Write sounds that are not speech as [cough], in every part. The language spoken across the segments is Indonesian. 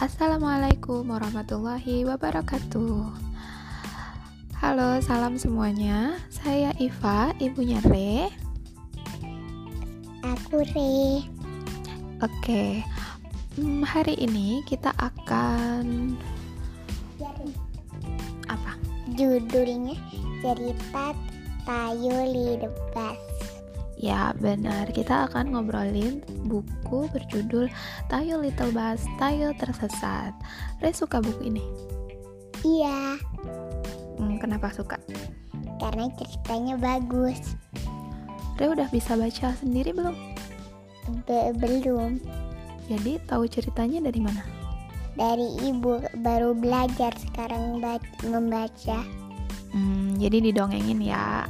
Assalamualaikum warahmatullahi wabarakatuh. Halo, salam semuanya. Saya Iva, ibunya Re. Aku Re. Oke, hmm, hari ini kita akan apa? Judulnya cerita Tayo Lidebas. Ya, benar. Kita akan ngobrolin buku berjudul Tayo Little Bus, Tayo Tersesat. Re suka buku ini? Iya, Hmm, kenapa suka? karena ceritanya bagus. Re udah bisa baca sendiri belum? Be- belum Jadi tahu ceritanya dari mana? dari ibu baru belajar sekarang ba- membaca. Hmm, jadi didongengin ya.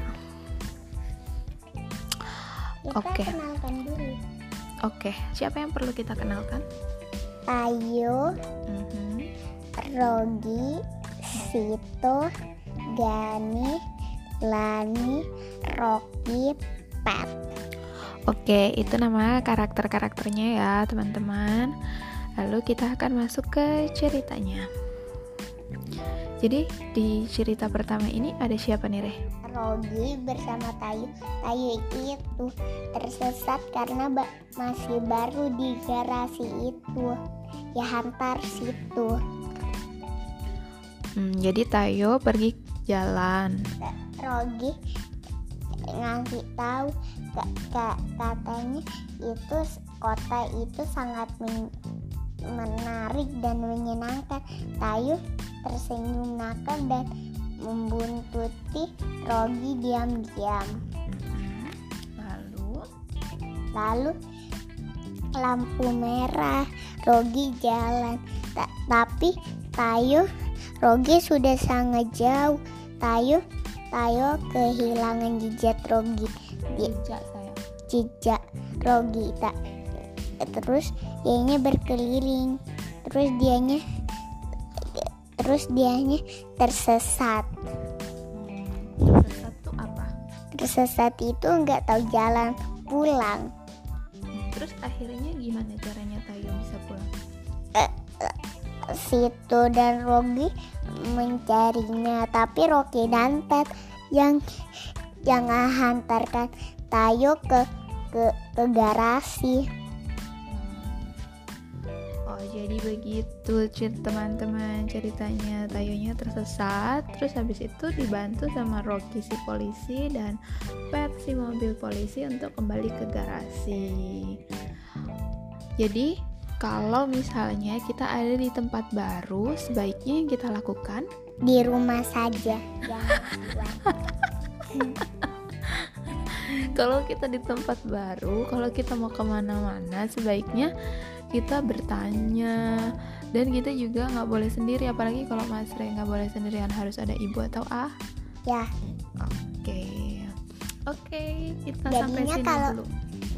Kita Oke. kenalkan dulu. Oke, siapa yang perlu kita kenalkan? Tayo, Mhm. Rogi, Sito, Gani, Lani, Rocky, Pet. Oke, itu nama karakter-karakternya ya, teman-teman. Lalu kita akan masuk ke ceritanya. Jadi, di cerita pertama ini ada siapa nih, Reh? Rogi bersama Tayu. Tayu itu tersesat karena ba- masih baru di garasi itu. Ya hantar situ. Hmm, jadi Tayo pergi jalan. Rogi ngasih tahu ka- ka- katanya itu kota itu sangat men- menarik dan menyenangkan. Tayu tersenyum nakal dan membuntuti Rogi diam-diam. Lalu, Lalu lampu merah, Rogi jalan. Ta- tapi Tayo, Rogi sudah sangat jauh. Tayo, Tayo kehilangan jejak Rogi. Jejak saya. jejak Rogi tak. Terus dianya berkeliling. Terus dianya terus dianya tersesat. Tersesat tuh apa? Tersesat itu nggak tahu jalan pulang. Terus akhirnya gimana caranya Tayo bisa pulang? Sito dan Rogi mencarinya tapi Rocky dan Ted yang yang hantarkan Tayo ke ke ke garasi jadi begitu teman-teman ceritanya. Tayonya tersesat Terus habis itu dibantu sama Rocky si polisi dan Pet si mobil polisi untuk kembali ke garasi. Jadi kalau misalnya kita ada di tempat baru Sebaiknya yang kita lakukan? Di rumah saja. [laughs] Kalau kita di tempat baru Kalau kita mau ke mana-mana Sebaiknya kita bertanya. Dan kita juga nggak boleh sendiri apalagi kalau Mas Re nggak boleh sendirian harus ada ibu atau ah? Ya. Oke, oke, kita sampai Jadinya sini kalau- dulu.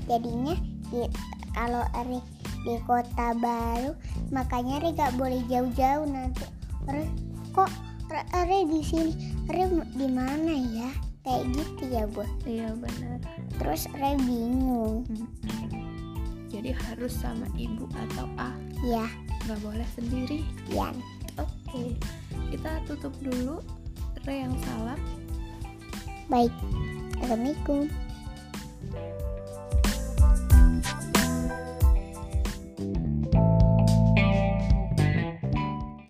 jadinya di- kalau Ari di kota baru makanya Ari gak boleh jauh-jauh nanti. Ari kok Ari- Ari di sini? Ari di mana ya? Kayak gitu ya bu? Iya benar. terus Ari bingung. Mm-mm. Jadi harus sama ibu atau ah, ya nggak boleh sendiri. Yan Oke, kita tutup dulu. Re yang salah. baik assalamualaikum